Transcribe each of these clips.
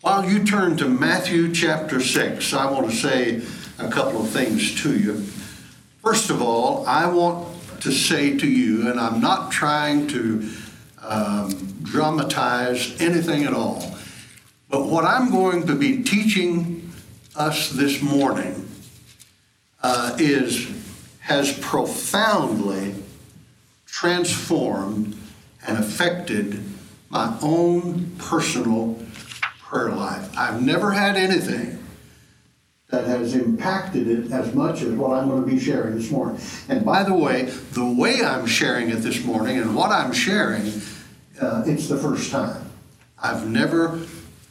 While you turn to Matthew chapter 6, I want to say a couple of things to you. First of all, I want to say to you, and I'm not trying to um, dramatize anything at all, but what I'm going to be teaching us this morning uh, is has profoundly transformed and affected my own personal prayer life. I've never had anything that has impacted it as much as what I'm going to be sharing this morning. And by the way, the way I'm sharing it this morning and what I'm sharing, uh, it's the first time. I've never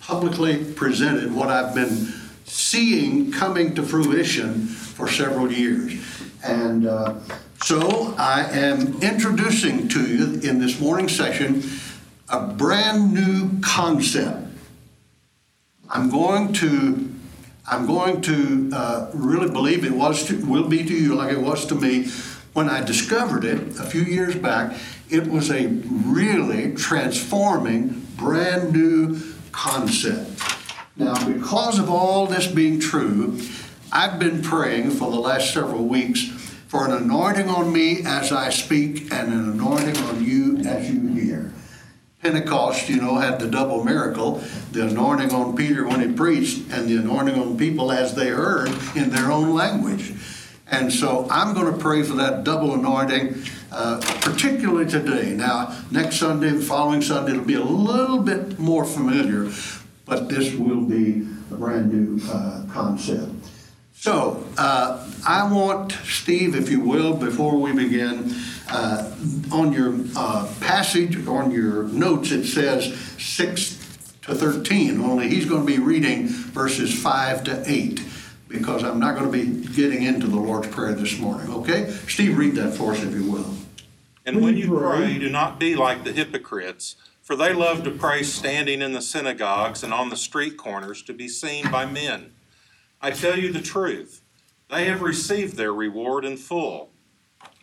publicly presented what I've been seeing coming to fruition for several years. And uh, so I am introducing to you in this morning session a brand new concept I'm going to, I'm going to uh, really believe it was to, will be to you like it was to me when I discovered it a few years back. It was a really transforming, brand new concept. Now, because of all this being true, I've been praying for the last several weeks for an anointing on me as I speak and an anointing on you as you hear. Pentecost, you know, had the double miracle the anointing on Peter when he preached, and the anointing on people as they heard in their own language. And so I'm going to pray for that double anointing, uh, particularly today. Now, next Sunday, the following Sunday, it'll be a little bit more familiar, but this will be a brand new uh, concept. So, uh, I want, Steve, if you will, before we begin, uh, on your uh, passage, on your notes, it says 6 to 13, only he's going to be reading verses 5 to 8 because I'm not going to be getting into the Lord's Prayer this morning, okay? Steve, read that for us, if you will. And when you pray, do not be like the hypocrites, for they love to pray standing in the synagogues and on the street corners to be seen by men. I tell you the truth, they have received their reward in full.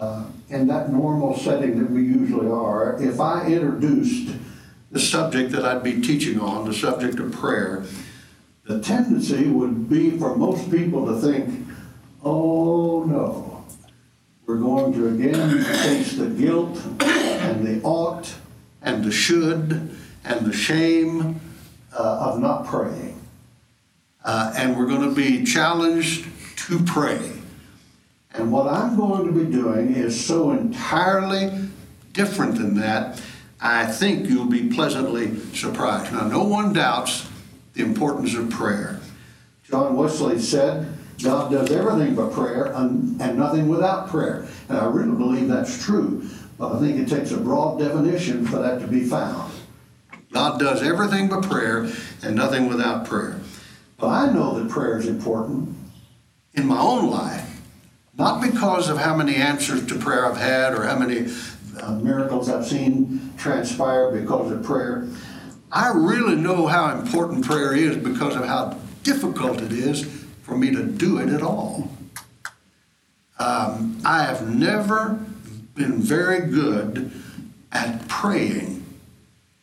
uh, in that normal setting that we usually are, if I introduced the subject that I'd be teaching on, the subject of prayer, the tendency would be for most people to think, oh no, we're going to again face the guilt and the ought and the should and the shame uh, of not praying. Uh, and we're going to be challenged to pray. And what I'm going to be doing is so entirely different than that, I think you'll be pleasantly surprised. Now, no one doubts the importance of prayer. John Wesley said, God does everything but prayer and, and nothing without prayer. And I really believe that's true, but I think it takes a broad definition for that to be found. God does everything but prayer and nothing without prayer. But I know that prayer is important in my own life not because of how many answers to prayer I've had or how many uh, miracles I've seen transpire because of prayer. I really know how important prayer is because of how difficult it is for me to do it at all. Um, I have never been very good at praying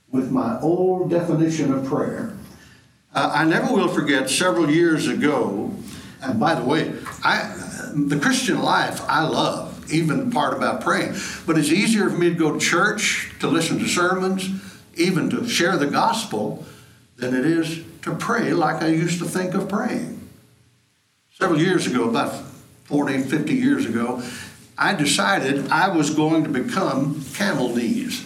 with my old definition of prayer. Uh, I never will forget several years ago, and by the way, I, the Christian life I love, even the part about praying. But it's easier for me to go to church, to listen to sermons, even to share the gospel, than it is to pray like I used to think of praying. Several years ago, about 40, 50 years ago, I decided I was going to become camel knees.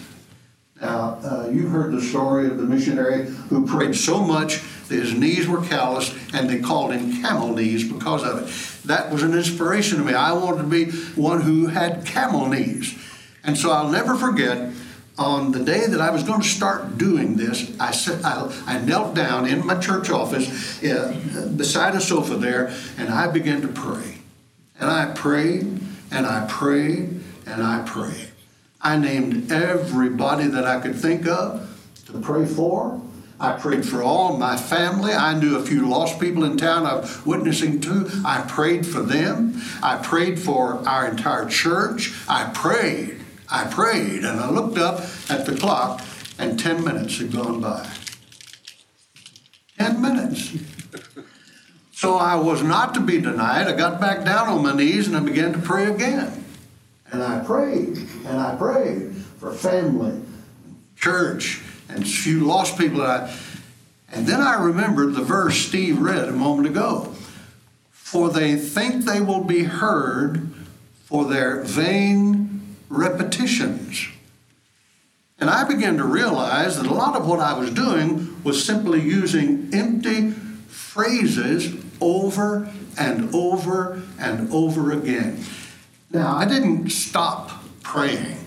Now, uh, you've heard the story of the missionary who prayed so much that his knees were calloused and they called him camel knees because of it. That was an inspiration to me. I wanted to be one who had camel knees. And so I'll never forget on the day that I was going to start doing this, I, said, I, I knelt down in my church office uh, beside a sofa there, and I began to pray. And I prayed, and I prayed, and I prayed. I named everybody that I could think of to pray for. I prayed for all my family. I knew a few lost people in town I was witnessing to. I prayed for them. I prayed for our entire church. I prayed. I prayed. And I looked up at the clock, and 10 minutes had gone by. 10 minutes. So I was not to be denied. I got back down on my knees and I began to pray again. And I prayed and I prayed for family, church, and few lost people. I, and then I remembered the verse Steve read a moment ago. For they think they will be heard for their vain repetitions. And I began to realize that a lot of what I was doing was simply using empty phrases over and over and over again. Now, I didn't stop praying.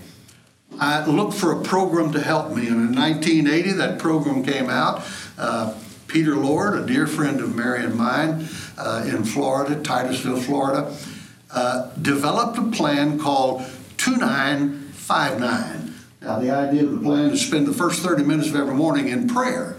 I looked for a program to help me, and in 1980, that program came out. Uh, Peter Lord, a dear friend of Mary and mine uh, in Florida, Titusville, Florida, uh, developed a plan called 2959. Now, the idea of the plan is to spend the first 30 minutes of every morning in prayer,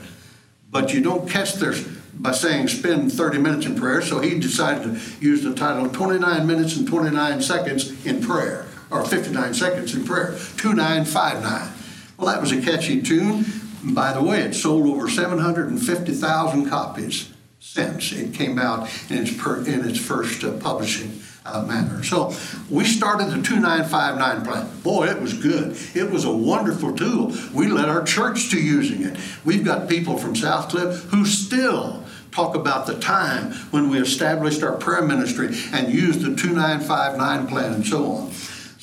but you don't catch their by saying spend 30 minutes in prayer, so he decided to use the title 29 minutes and 29 seconds in prayer, or 59 seconds in prayer, 2959. Well, that was a catchy tune. By the way, it sold over 750,000 copies since it came out in its, per, in its first uh, publishing uh, manner. So we started the 2959 plan. Boy, it was good. It was a wonderful tool. We led our church to using it. We've got people from South Cliff who still talk about the time when we established our prayer ministry and used the 2959 plan and so on.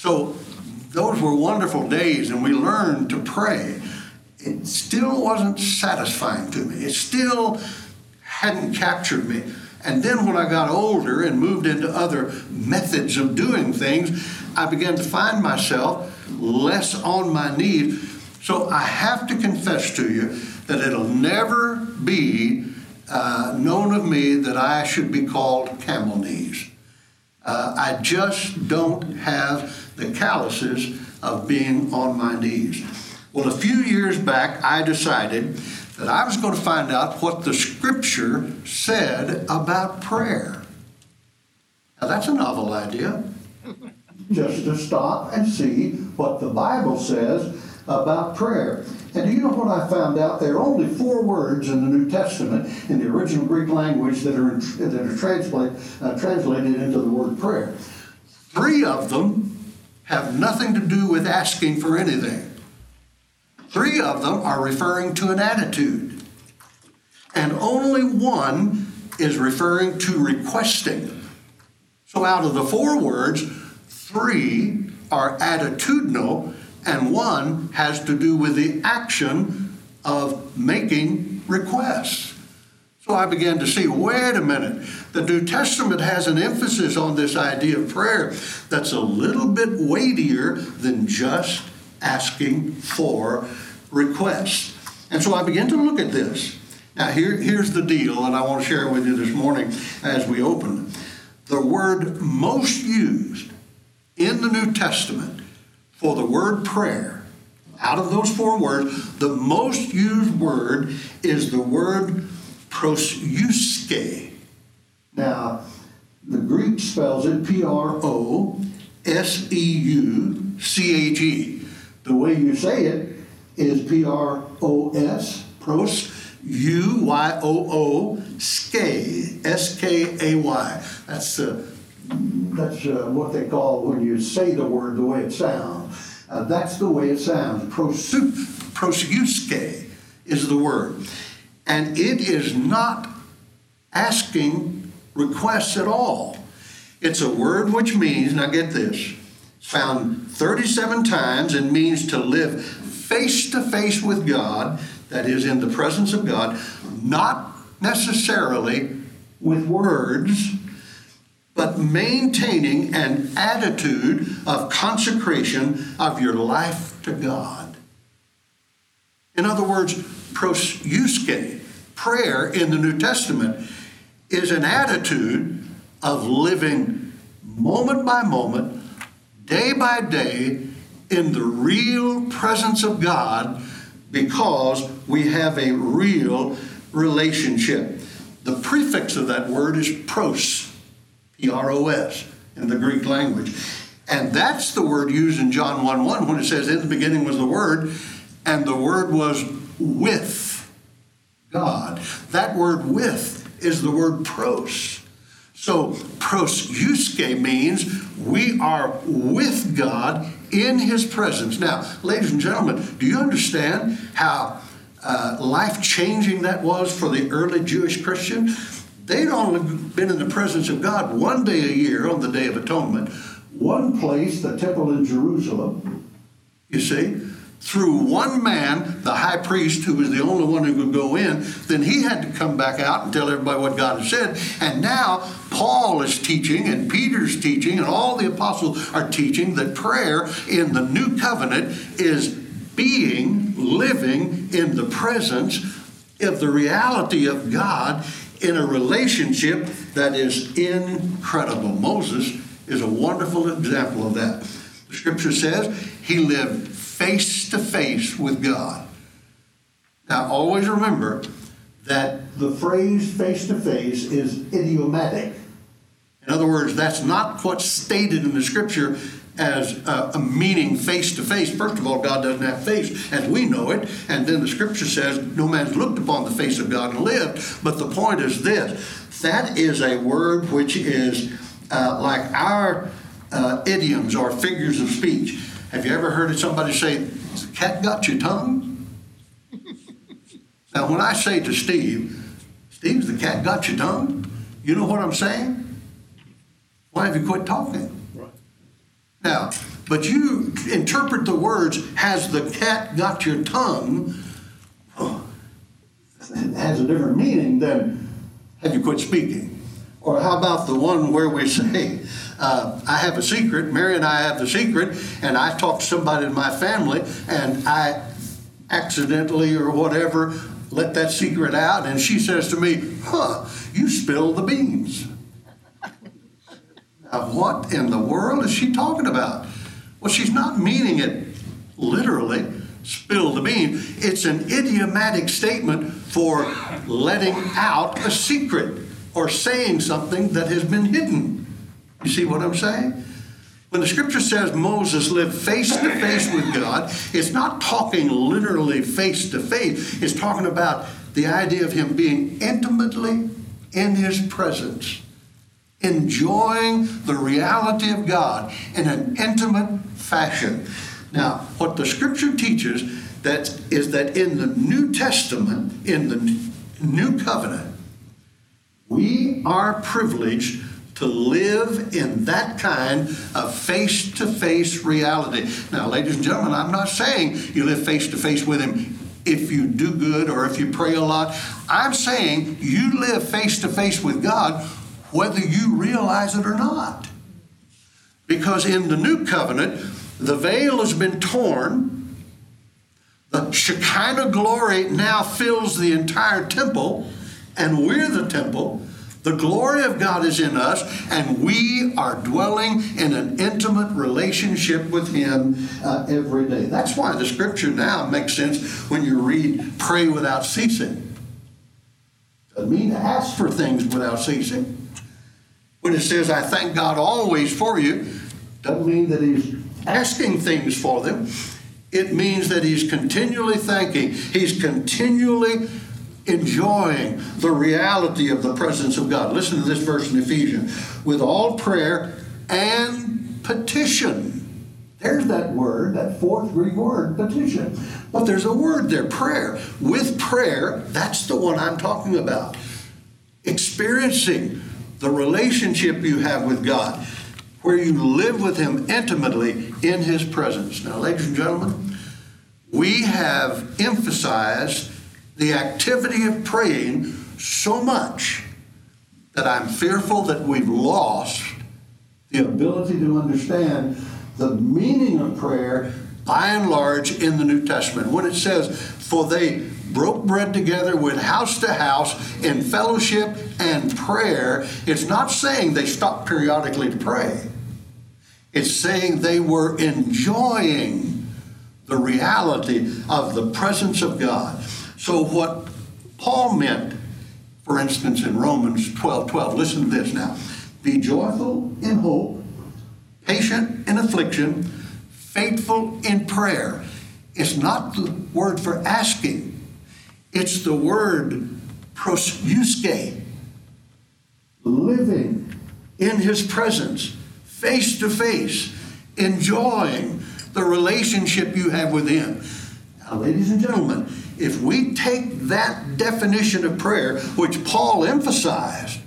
So those were wonderful days, and we learned to pray. It still wasn't satisfying to me. It still hadn't captured me. And then when I got older and moved into other methods of doing things, I began to find myself less on my knees. So I have to confess to you that it'll never be uh, known of me that I should be called camel knees. Uh, I just don't have the calluses of being on my knees. Well, a few years back, I decided that I was going to find out what the scripture said about prayer. Now, that's a novel idea. Just to stop and see what the Bible says about prayer. And do you know what I found out? There are only four words in the New Testament in the original Greek language that are, that are translate, uh, translated into the word prayer. Three of them have nothing to do with asking for anything. Three of them are referring to an attitude. And only one is referring to requesting. So out of the four words, three are attitudinal and one has to do with the action of making requests. So I began to see wait a minute, the New Testament has an emphasis on this idea of prayer that's a little bit weightier than just asking for requests. And so I began to look at this. Now, here, here's the deal, and I want to share with you this morning as we open. The word most used in the New Testament for the word prayer, out of those four words, the most used word is the word proseuche. Now, the Greek spells it P R O S E U C H E. The way you say it is P R O S, pros, U Y O O, S K A Y. That's uh, that's uh, what they call when you say the word the way it sounds. Uh, that's the way it sounds. Proseuche is the word. And it is not asking requests at all. It's a word which means, now get this, found 37 times and means to live face to face with God, that is, in the presence of God, not necessarily with words but maintaining an attitude of consecration of your life to God. In other words, proseuche, prayer in the New Testament, is an attitude of living moment by moment, day by day, in the real presence of God because we have a real relationship. The prefix of that word is pros, P R O S, in the Greek language. And that's the word used in John 1 1 when it says, In the beginning was the Word, and the Word was with God. That word with is the word pros. So proseuche means we are with God in His presence. Now, ladies and gentlemen, do you understand how uh, life changing that was for the early Jewish Christian? They'd only been in the presence of God one day a year on the Day of Atonement, one place, the temple in Jerusalem, you see through one man, the high priest, who was the only one who could go in, then he had to come back out and tell everybody what God had said. And now Paul is teaching, and Peter's teaching, and all the apostles are teaching that prayer in the new covenant is being, living in the presence of the reality of God in a relationship that is incredible. Moses is a wonderful example of that. The scripture says he lived face to face with God. Now, always remember that the phrase face to face is idiomatic. In other words, that's not what's stated in the scripture as a, a meaning face to face. First of all, God doesn't have face as we know it. And then the scripture says, No man's looked upon the face of God and lived. But the point is this that is a word which is uh, like our uh, idioms or figures of speech. Have you ever heard somebody say, the cat got your tongue? now, when I say to Steve, Steve, the cat got your tongue, you know what I'm saying? Why have you quit talking? Now, but you interpret the words, has the cat got your tongue? It has a different meaning than have you quit speaking? Or how about the one where we say, uh, I have a secret, Mary and I have the secret, and I talk to somebody in my family, and I accidentally or whatever let that secret out, and she says to me, Huh, you spilled the beans. Now, what in the world is she talking about? Well, she's not meaning it literally, spill the bean. It's an idiomatic statement for letting out a secret or saying something that has been hidden. You see what I'm saying? When the scripture says Moses lived face to face with God, it's not talking literally face to face. It's talking about the idea of him being intimately in his presence, enjoying the reality of God in an intimate fashion. Now, what the scripture teaches that is that in the New Testament, in the New Covenant, we are privileged to live in that kind of face to face reality. Now, ladies and gentlemen, I'm not saying you live face to face with Him if you do good or if you pray a lot. I'm saying you live face to face with God whether you realize it or not. Because in the new covenant, the veil has been torn. The Shekinah glory now fills the entire temple and we're the temple. The glory of God is in us, and we are dwelling in an intimate relationship with Him uh, every day. That's why the scripture now makes sense when you read, pray without ceasing. Doesn't mean to ask for things without ceasing. When it says, I thank God always for you, doesn't mean that He's asking things for them. It means that He's continually thanking, He's continually enjoying the reality of the presence of God. Listen to this verse in Ephesians with all prayer and petition. There's that word, that fourth Greek word, petition. But there's a word there, prayer. With prayer, that's the one I'm talking about. Experiencing the relationship you have with God, where you live with Him intimately in His presence. Now, ladies and gentlemen, we have emphasized the activity of praying so much that I'm fearful that we've lost the ability to understand the meaning of prayer by and large in the New Testament. When it says, For they broke bread together, went house to house in fellowship and prayer. It's not saying they stopped periodically to pray, it's saying they were enjoying the reality of the presence of God. So, what Paul meant, for instance, in Romans 12 12, listen to this now be joyful in hope, patient in affliction, faithful in prayer. It's not the word for asking, it's the word proseuche, living in his presence, face to face, enjoying the relationship you have with him. Now, ladies and gentlemen, if we take that definition of prayer, which Paul emphasized,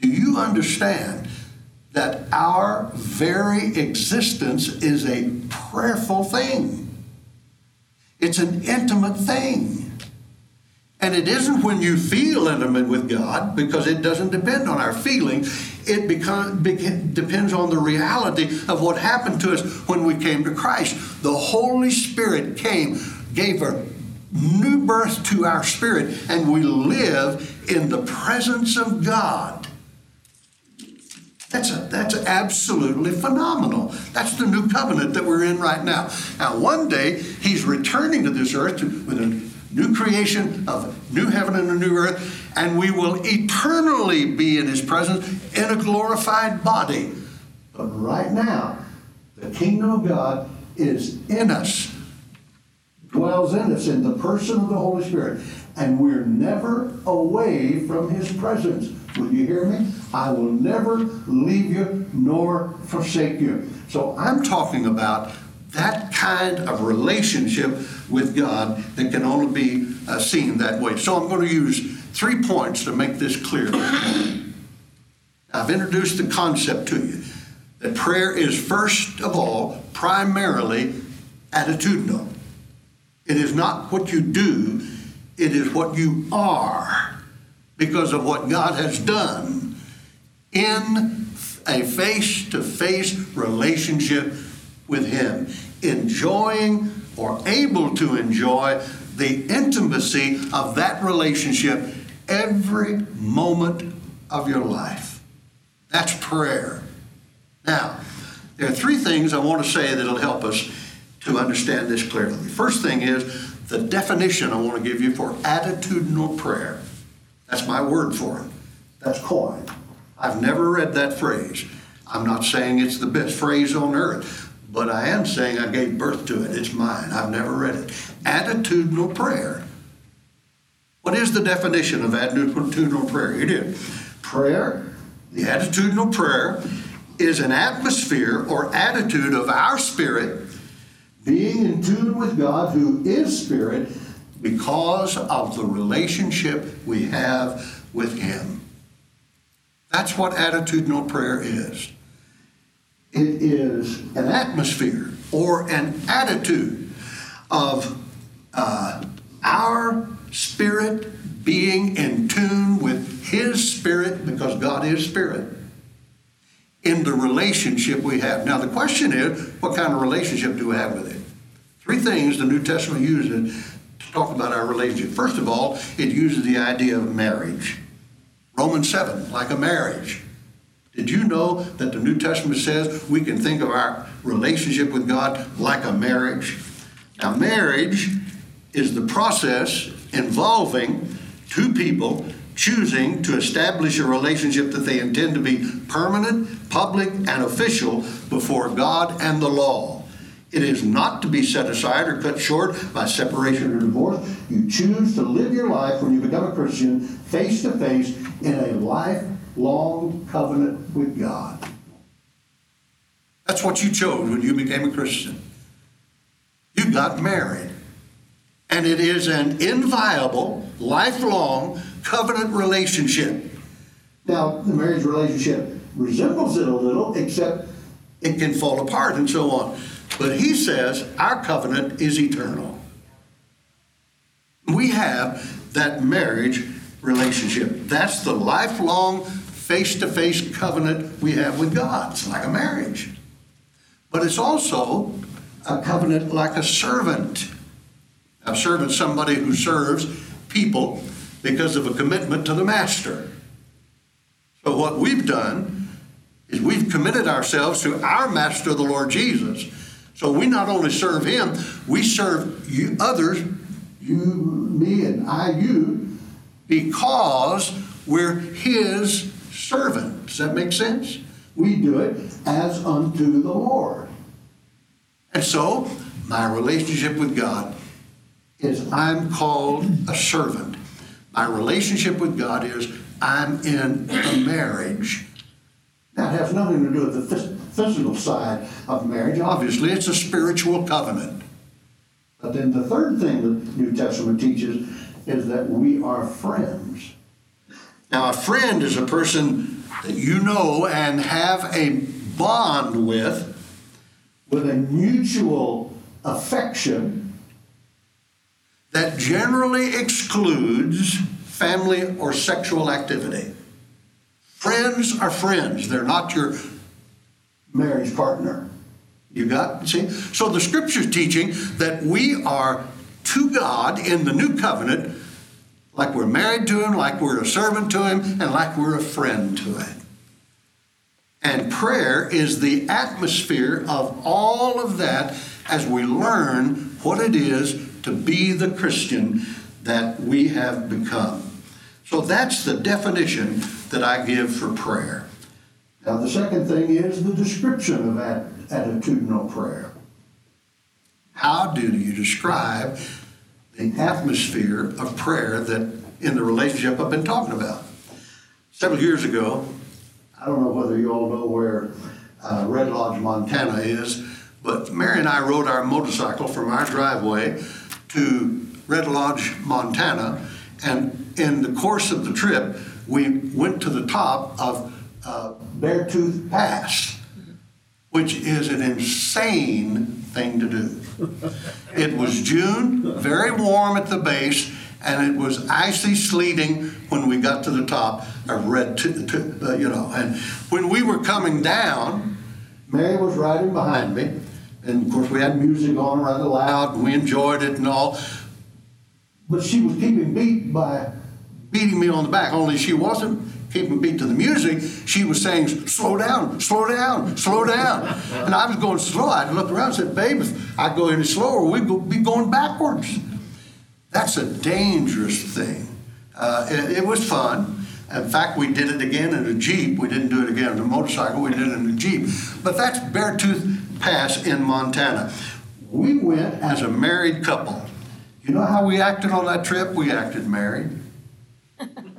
do you understand that our very existence is a prayerful thing? It's an intimate thing. And it isn't when you feel intimate with God, because it doesn't depend on our feelings. It become, depends on the reality of what happened to us when we came to Christ. The Holy Spirit came, gave a new birth to our spirit, and we live in the presence of God. That's, a, absolutely phenomenal. That's the new covenant that we're in right now. Now, one day, he's returning to this earth to, with a new creation of new heaven and a new earth, and we will eternally be in his presence in a glorified body. But right now, the kingdom of God is in us, dwells in us in the person of the Holy Spirit, and we're never away from his presence. Will you hear me? I will never leave you nor forsake you. So I'm talking about that kind of relationship with God that can only be uh, seen that way. So I'm going to use three points to make this clear. I've introduced the concept to you that prayer is first of all primarily attitudinal. It is not what you do, it is what you are because of what God has done in a face to face relationship with Him, enjoying or able to enjoy the intimacy of that relationship every moment of your life. That's prayer. Now, there are three things I want to say that'll help us to understand this clearly. First thing is the definition I want to give you for attitudinal prayer. That's my word for it. That's coined. I've never read that phrase. I'm not saying it's the best phrase on earth, but I am saying I gave birth to it. It's mine. I've never read it. Attitudinal prayer. What is the definition of attitudinal prayer? It is prayer, the attitudinal prayer is an atmosphere or attitude of our spirit being in tune with God who is spirit because of the relationship we have with Him. That's what attitudinal prayer is. It is an atmosphere or an attitude of uh, our spirit being in tune with His spirit because God is spirit in the relationship we have. Now, the question is what kind of relationship do we have with Him? Three things the New Testament uses talk about our relationship. First of all, it uses the idea of marriage. Romans 7, like a marriage. Did you know that the New Testament says we can think of our relationship with God like a marriage? Now, marriage is the process involving two people choosing to establish a relationship that they intend to be permanent, public, and official before God and the law. It is not to be set aside or cut short by separation or divorce. You choose to live your life when you become a Christian face to face in a lifelong covenant with God. That's what you chose when you became a Christian. You got married. And it is an inviolable, lifelong covenant relationship. Now, the marriage relationship resembles it a little, except it can fall apart and so on. But he says our covenant is eternal. We have that marriage relationship. That's the lifelong face to face covenant we have with God. It's like a marriage. But it's also a covenant like a servant. A servant, somebody who serves people because of a commitment to the master. So what we've done is we've committed ourselves to our master, the Lord Jesus. So we not only serve him, we serve you others, you, me, and I, you, because we're his servant. Does that make sense? We do it as unto the Lord. And so, my relationship with God is I'm called a servant. My relationship with God is I'm in a marriage. That has nothing to do with the physical side of marriage. Obviously, it's a spiritual covenant. But then the third thing the New Testament teaches is that we are friends. Now, a friend is a person that you know and have a bond with, with a mutual affection that generally excludes family or sexual activity. Friends are friends, they're not your marriage partner. You got, see? So the scripture's teaching that we are to God in the new covenant like we're married to Him, like we're a servant to Him, and like we're a friend to Him. And prayer is the atmosphere of all of that as we learn what it is to be the Christian that we have become. So that's the definition that I give for prayer. Now, the second thing is the description of attitudinal prayer. How do you describe the atmosphere of prayer that in the relationship I've been talking about? Several years ago, I don't know whether you all know where uh, Red Lodge, Montana is, but Mary and I rode our motorcycle from our driveway to Red Lodge, Montana, and in the course of the trip, we went to the top of uh, Beartooth Pass, which is an insane thing to do. It was June, very warm at the base, and it was icy sleeting when we got to the top of Red, t- t- uh, you know. And when we were coming down, Mary was riding behind me, and of course we had music on rather loud, and we enjoyed it and all. But she was keeping beat by beating me on the back, only she wasn't keeping beat to the music. She was saying, slow down, slow down, slow down. And I was going slow. I looked around and said, babe, if I go any slower, we'd go, be going backwards. That's a dangerous thing. Uh, it, it, was fun. In fact, we did it again in a Jeep. We didn't do it again in a motorcycle. We did it in a Jeep. But that's Beartooth Pass in Montana. We went as a married couple. You know how we acted on that trip? We acted married.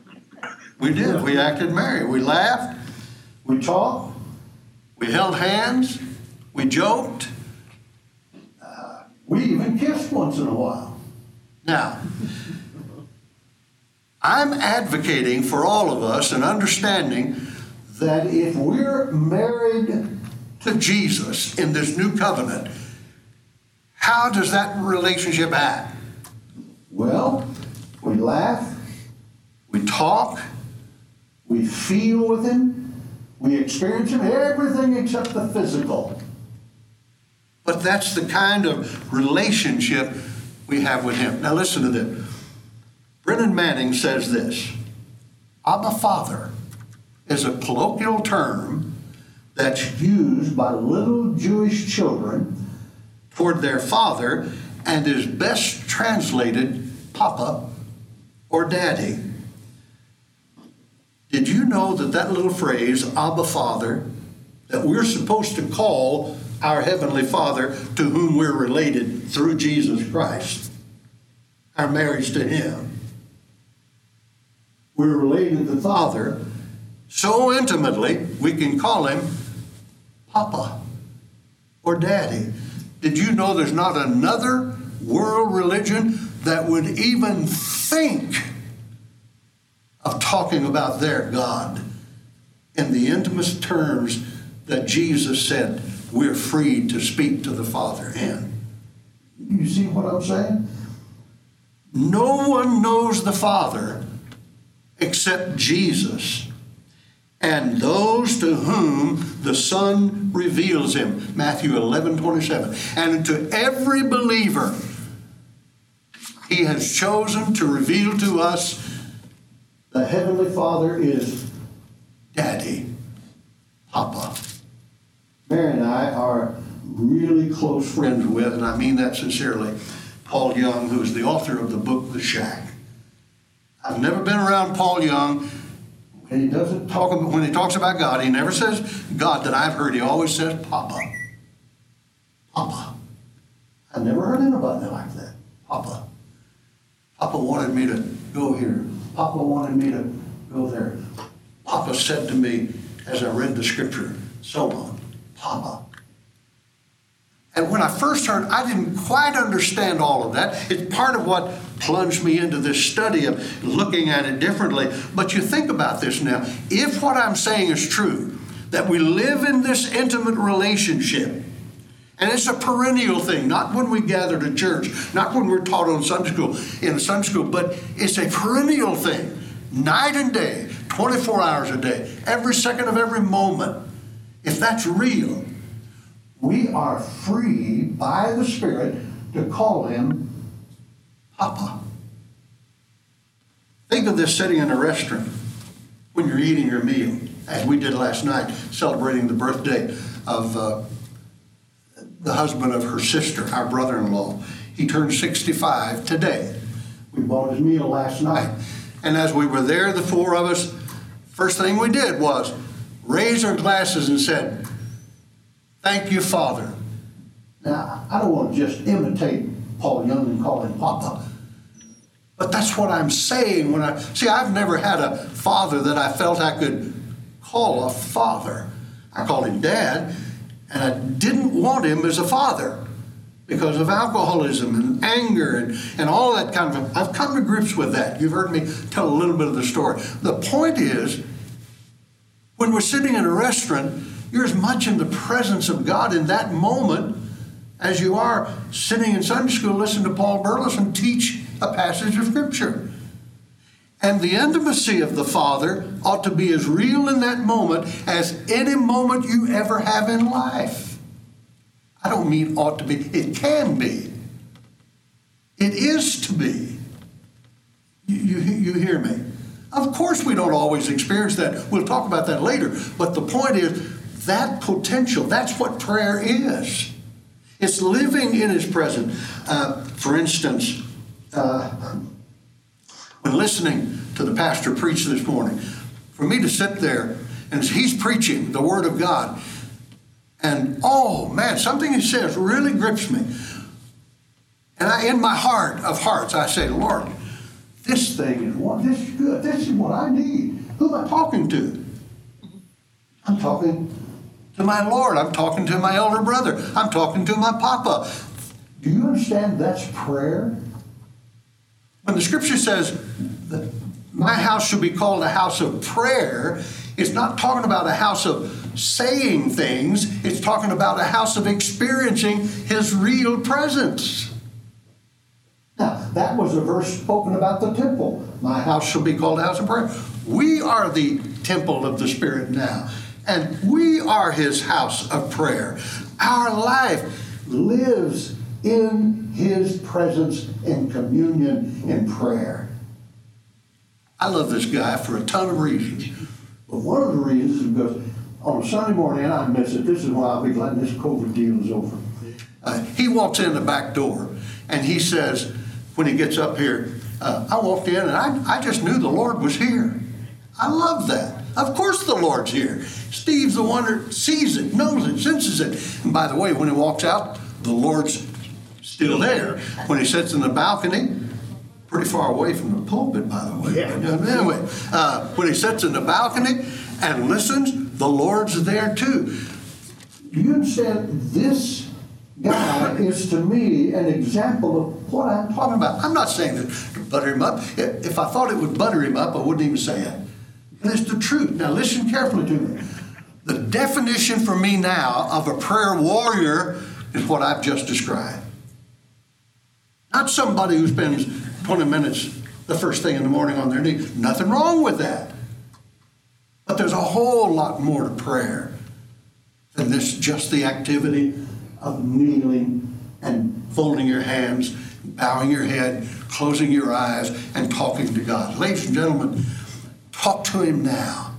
We did. We acted married. We laughed. We talked. We held hands. We joked. Uh, we even kissed once in a while. Now, I'm advocating for all of us an understanding that if we're married to Jesus in this new covenant, how does that relationship act? Well, we laugh, we talk, we feel with Him. We experience Him, everything except the physical. But that's the kind of relationship we have with Him. Now, listen to this. Brennan Manning says this Abba Father is a colloquial term that's used by little Jewish children toward their father and is best translated Papa or Daddy. Did you know that that little phrase, Abba Father, that we're supposed to call our Heavenly Father to whom we're related through Jesus Christ, our marriage to Him? We're related to the Father so intimately we can call Him Papa or Daddy. Did you know there's not another world religion that would even think? Of talking about their God in the intimate terms that Jesus said we're free to speak to the Father in. You see what I'm saying? No one knows the Father except Jesus and those to whom the Son reveals him. Matthew 11 27. And to every believer, He has chosen to reveal to us the Heavenly Father is Daddy, Papa. Mary and I are really close friends with, and I mean that sincerely, Paul Young, who is the author of the book The Shack. I've never been around Paul Young. When he doesn't talk about, when he talks about God, he never says God that I've heard. He always says Papa. Papa. I've never heard anybody like that. Papa. Papa wanted me to go here. Papa wanted me to go there. Papa said to me as I read the scripture, so on, Papa. And when I first heard, I didn't quite understand all of that. It's part of what plunged me into this study of looking at it differently. But you think about this now. If what I'm saying is true, that we live in this intimate relationship, and it's a perennial thing, not when we gather to church, not when we're taught on Sunday school, in Sunday school, but it's a perennial thing, night and day, 24 hours a day, every second of every moment. If that's real, we are free by the Spirit to call him Papa. Think of this sitting in a restaurant when you're eating your meal, as we did last night, celebrating the birthday of. Uh, the husband of her sister, our brother in law. He turned 65 today. We bought his meal last night. And as we were there, the four of us, first thing we did was raise our glasses and said, Thank you, Father. Now, I don't want to just imitate Paul Young and call him Papa. But that's what I'm saying when I see, I've never had a father that I felt I could call a father. I called him dad and I didn't want him as a father because of alcoholism and anger and, and all that kind of I've come to grips with that. You've heard me tell a little bit of the story. The point is, when we're sitting in a restaurant, you're as much in the presence of God in that moment as you are sitting in Sunday school listening to Paul Burleson teach a passage of Scripture. And the intimacy of the Father ought to be as real in that moment as any moment you ever have in life. I don't mean ought to be, it can be. It is to be. You, you, you hear me? Of course, we don't always experience that. We'll talk about that later. But the point is that potential, that's what prayer is. It's living in His presence. Uh, for instance, uh, when listening to the pastor preach this morning, for me to sit there and he's preaching the Word of God, and oh man, something he says really grips me. And I, in my heart of hearts, I say, Lord, this thing is what this is good. This is what I need. Who am I talking to? I'm talking to my Lord. I'm talking to my elder brother. I'm talking to my papa. Do you understand that's prayer? When the scripture says that my house should be called a house of prayer, it's not talking about a house of saying things, it's talking about a house of experiencing his real presence. Now, that was a verse spoken about the temple. My house shall be called a house of prayer. We are the temple of the Spirit now, and we are his house of prayer. Our life lives in his presence in communion in prayer. I love this guy for a ton of reasons. But one of the reasons is because on a Sunday morning, and I miss it, this is why I'll be glad this COVID deal is over. Uh, he walks in the back door and he says, when he gets up here, uh, I walked in and I, I just knew the Lord was here. I love that. Of course the Lord's here. Steve's the one that sees it, knows it, senses it. And by the way, when he walks out, the Lord's still there. When he sits in the balcony, pretty far away from the pulpit, by the way. Yeah. Anyway, uh, when he sits in the balcony and listens, the Lord's there too. Do you understand? This guy is to me an example of what I'm talking about. I'm not saying that to butter him up. If I thought it would butter him up, I wouldn't even say it. And it's the truth. Now, listen carefully to me. The definition for me now of a prayer warrior is what I've just described. Not somebody who spends 20 minutes the first thing in the morning on their knees. Nothing wrong with that. But there's a whole lot more to prayer than this just the activity of kneeling and folding your hands, bowing your head, closing your eyes, and talking to God. Ladies and gentlemen, talk to Him now.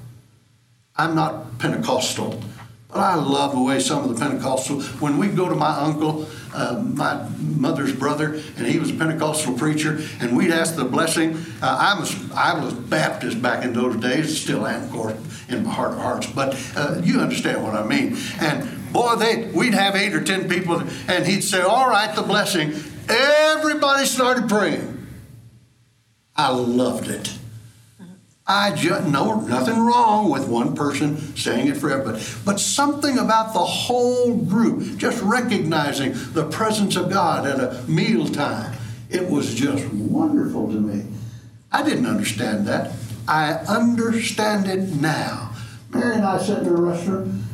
I'm not Pentecostal, but I love the way some of the Pentecostal, when we go to my uncle, uh, my mother's brother, and he was a Pentecostal preacher, and we'd ask the blessing. Uh, I, was, I was Baptist back in those days, still am, of course, in my heart of hearts, but uh, you understand what I mean. And boy, they, we'd have eight or ten people, and he'd say, All right, the blessing. Everybody started praying. I loved it. I just no nothing wrong with one person saying it forever, but, but something about the whole group just recognizing the presence of God at a mealtime. It was just wonderful to me. I didn't understand that. I understand it now. Mary and I sit in a restaurant.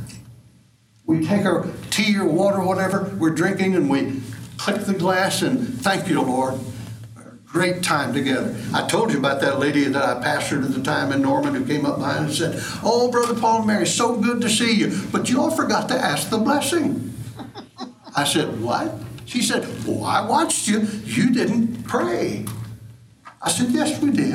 We take our tea or water, whatever we're drinking, and we click the glass and thank you, Lord great time together. I told you about that lady that I pastored at the time in Norman who came up behind and said, Oh, Brother Paul and Mary, so good to see you. But you all forgot to ask the blessing. I said, What? She said, Well, I watched you. You didn't pray. I said, Yes, we did.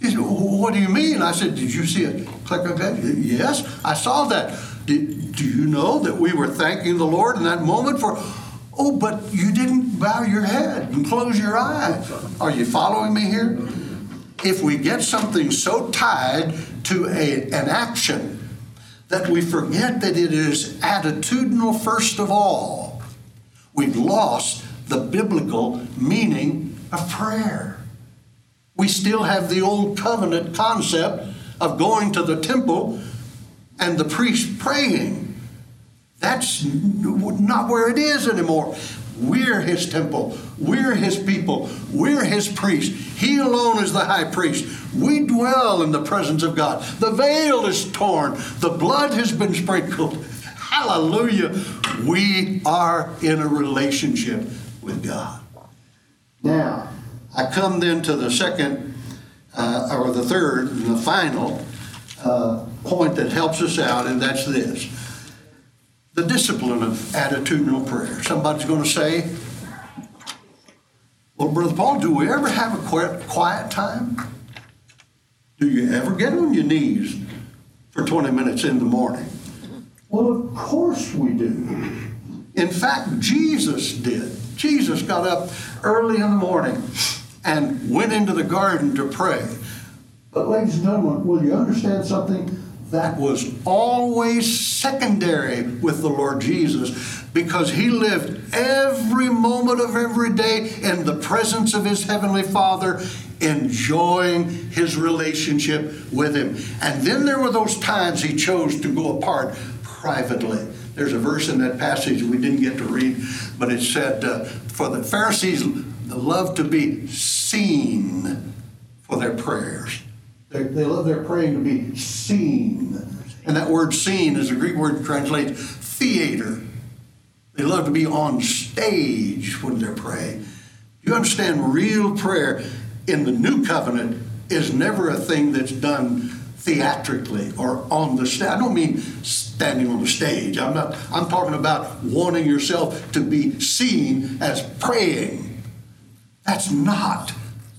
She said, well, What do you mean? I said, Did you see it click like that? Yes, I saw that. Did, do you know that we were thanking the Lord in that moment for Oh, but you didn't bow your head and close your eyes. Are you following me here? If we get something so tied to a, an action that we forget that it is attitudinal first of all, we've lost the biblical meaning of prayer. We still have the old covenant concept of going to the temple and the priest praying. That's not where it is anymore. We're his temple. We're his people. We're his priest. He alone is the high priest. We dwell in the presence of God. The veil is torn. The blood has been sprinkled. Hallelujah. We are in a relationship with God. Now, I come then to the second, uh, or the third, and the final uh, point that helps us out, and that's this the discipline of attitudinal prayer. Somebody's going to say, Well, Brother Paul, do we ever have a quiet, quiet time? Do you ever get on your knees for 20 minutes in the morning? Well, of course we do. In fact, Jesus did. Jesus got up early in the morning and went into the garden to pray. But, ladies and gentlemen, will you understand something? That was always secondary with the Lord Jesus because he lived every moment of every day in the presence of his heavenly Father, enjoying his relationship with him. And then there were those times he chose to go apart privately. There's a verse in that passage we didn't get to read, but it said, uh, For the Pharisees love to be seen for their prayers. They, they love their praying to be seen. And that word seen is a Greek word that translates theater. They love to be on stage when they're praying. You understand, real prayer in the new covenant is never a thing that's done theatrically or on the stage. I don't mean standing on the stage. I'm not I'm talking about wanting yourself to be seen as praying. That's not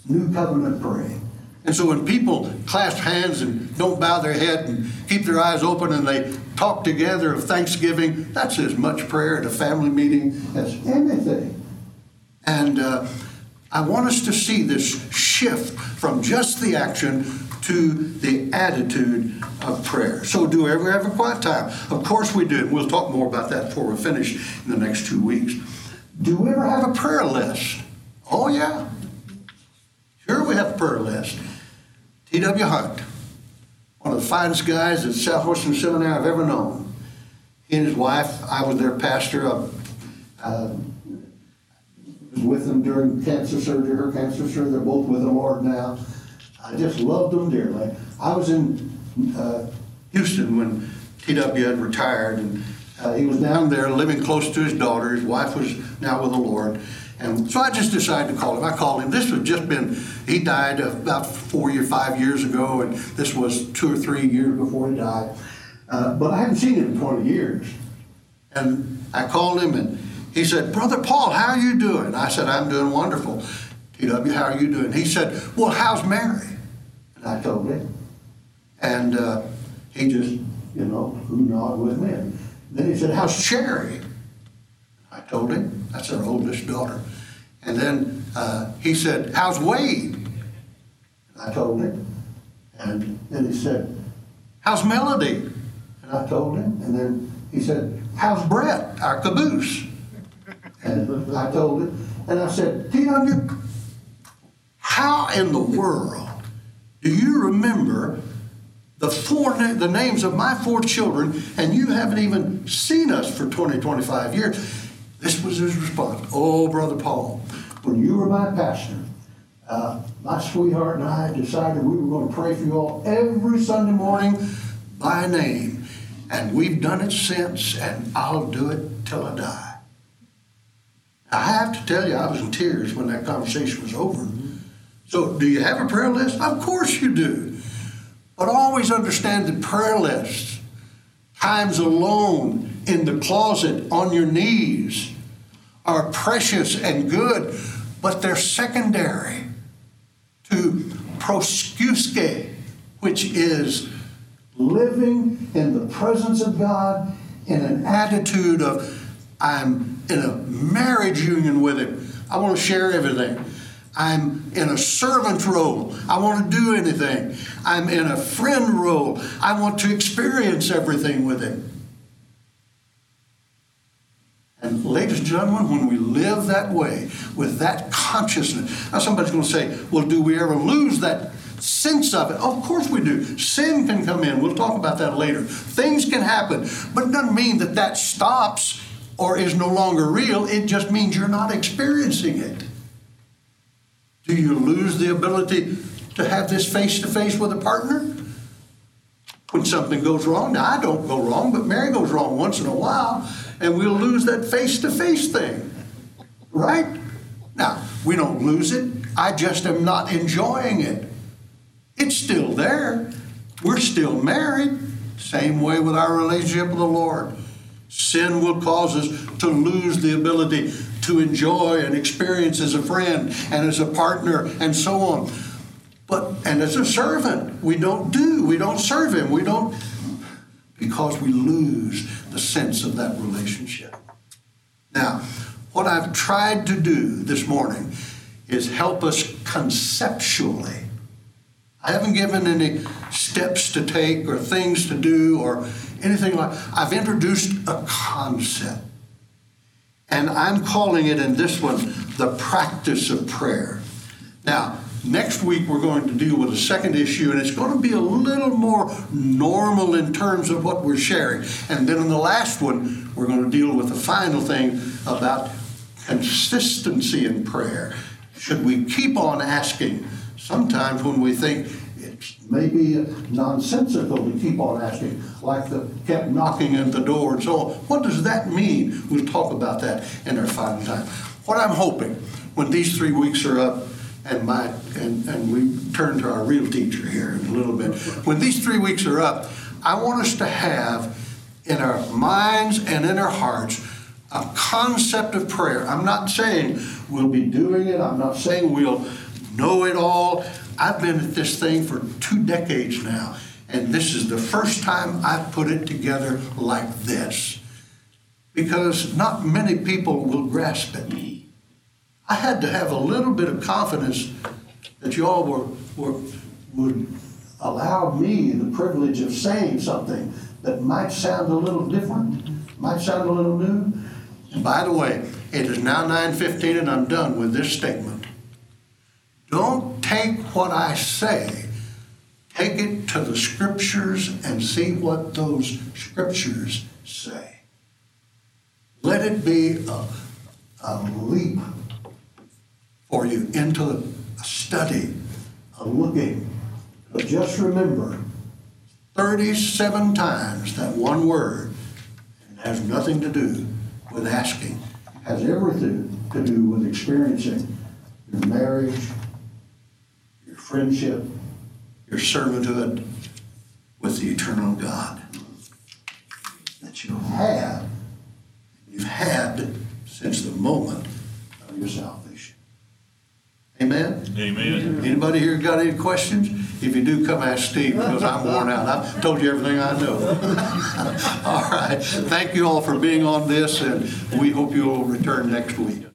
new covenant praying. And so when people clasp hands and don't bow their head and keep their eyes open and they talk together of thanksgiving, that's as much prayer at a family meeting as anything. And uh, I want us to see this shift from just the action to the attitude of prayer. So, do we ever have a quiet time? Of course we do. We'll talk more about that before we finish in the next two weeks. Do we ever have a prayer list? Oh, yeah. Sure, we have a prayer list. T.W. Hunt, one of the finest guys at Southwestern Seminary I've ever known. He and his wife, I was their pastor. I uh, with them during cancer surgery, her cancer surgery. They're both with the Lord now. I just loved them dearly. I was in uh, Houston when T.W. had retired, and uh, he was down there living close to his daughter. His wife was now with the Lord. And so I just decided to call him. I called him. This had just been, he died about four or five years ago, and this was two or three years before he died. Uh, but I hadn't seen him in 20 years. And I called him, and he said, Brother Paul, how are you doing? I said, I'm doing wonderful. TW, how are you doing? He said, Well, how's Mary? And I told him. And uh, he just, you know, who gnawed with me. And then he said, How's Cherry? I told him. That's our oldest daughter. And then uh, he said, How's Wade? I told him. And then he said, How's Melody? And I told him. And then he said, How's Brett, our caboose? And I told him. And I said, T.W., how in the world do you remember the four the names of my four children and you haven't even seen us for 20, 25 years? This was his response. Oh, Brother Paul, when you were my pastor, uh, my sweetheart and I decided we were going to pray for you all every Sunday morning by name. And we've done it since, and I'll do it till I die. I have to tell you, I was in tears when that conversation was over. So, do you have a prayer list? Of course you do. But always understand that prayer lists, times alone in the closet on your knees, are precious and good, but they're secondary to proseuche, which is living in the presence of God in an attitude of, I'm in a marriage union with Him. I want to share everything. I'm in a servant role. I want to do anything. I'm in a friend role. I want to experience everything with Him. Ladies and gentlemen, when we live that way, with that consciousness, now somebody's going to say, well, do we ever lose that sense of it? Of course we do. Sin can come in. We'll talk about that later. Things can happen, but it doesn't mean that that stops or is no longer real. It just means you're not experiencing it. Do you lose the ability to have this face to face with a partner? When something goes wrong, now I don't go wrong, but Mary goes wrong once in a while, and we'll lose that face to face thing. Right? Now, we don't lose it. I just am not enjoying it. It's still there. We're still married. Same way with our relationship with the Lord. Sin will cause us to lose the ability to enjoy and experience as a friend and as a partner and so on. But, and as a servant, we don't do, we don't serve Him, we don't, because we lose the sense of that relationship. Now, what I've tried to do this morning is help us conceptually. I haven't given any steps to take or things to do or anything like I've introduced a concept. And I'm calling it in this one the practice of prayer. Now, next week we're going to deal with a second issue, and it's going to be a little more normal in terms of what we're sharing. And then in the last one, we're going to deal with the final thing about consistency in prayer. Should we keep on asking? Sometimes when we think it's maybe nonsensical to keep on asking, like the kept knocking at the door and so on. What does that mean? We'll talk about that in our final time. What I'm hoping when these three weeks are up, and my and, and we turn to our real teacher here in a little bit. When these three weeks are up, I want us to have in our minds and in our hearts a concept of prayer. I'm not saying we'll be doing it. I'm not saying we'll know it all. I've been at this thing for two decades now, and this is the first time I've put it together like this. Because not many people will grasp it. I had to have a little bit of confidence that you all were, were, would allow me the privilege of saying something that might sound a little different, might sound a little new. And by the way, it is now 9:15 and I'm done with this statement. Don't take what I say, take it to the scriptures and see what those scriptures say. Let it be a, a leap for you into a study, a looking. But just remember 37 times that one word has nothing to do with asking, has everything to do with experiencing your marriage, your friendship, your servanthood with the eternal God. That you have, you've had since the moment of your salvation. Amen? Amen. Anybody here got any questions? If you do, come ask Steve, because I'm worn out. I've told you everything I know. All right. Thank you all for being on this, and we hope you'll return next week.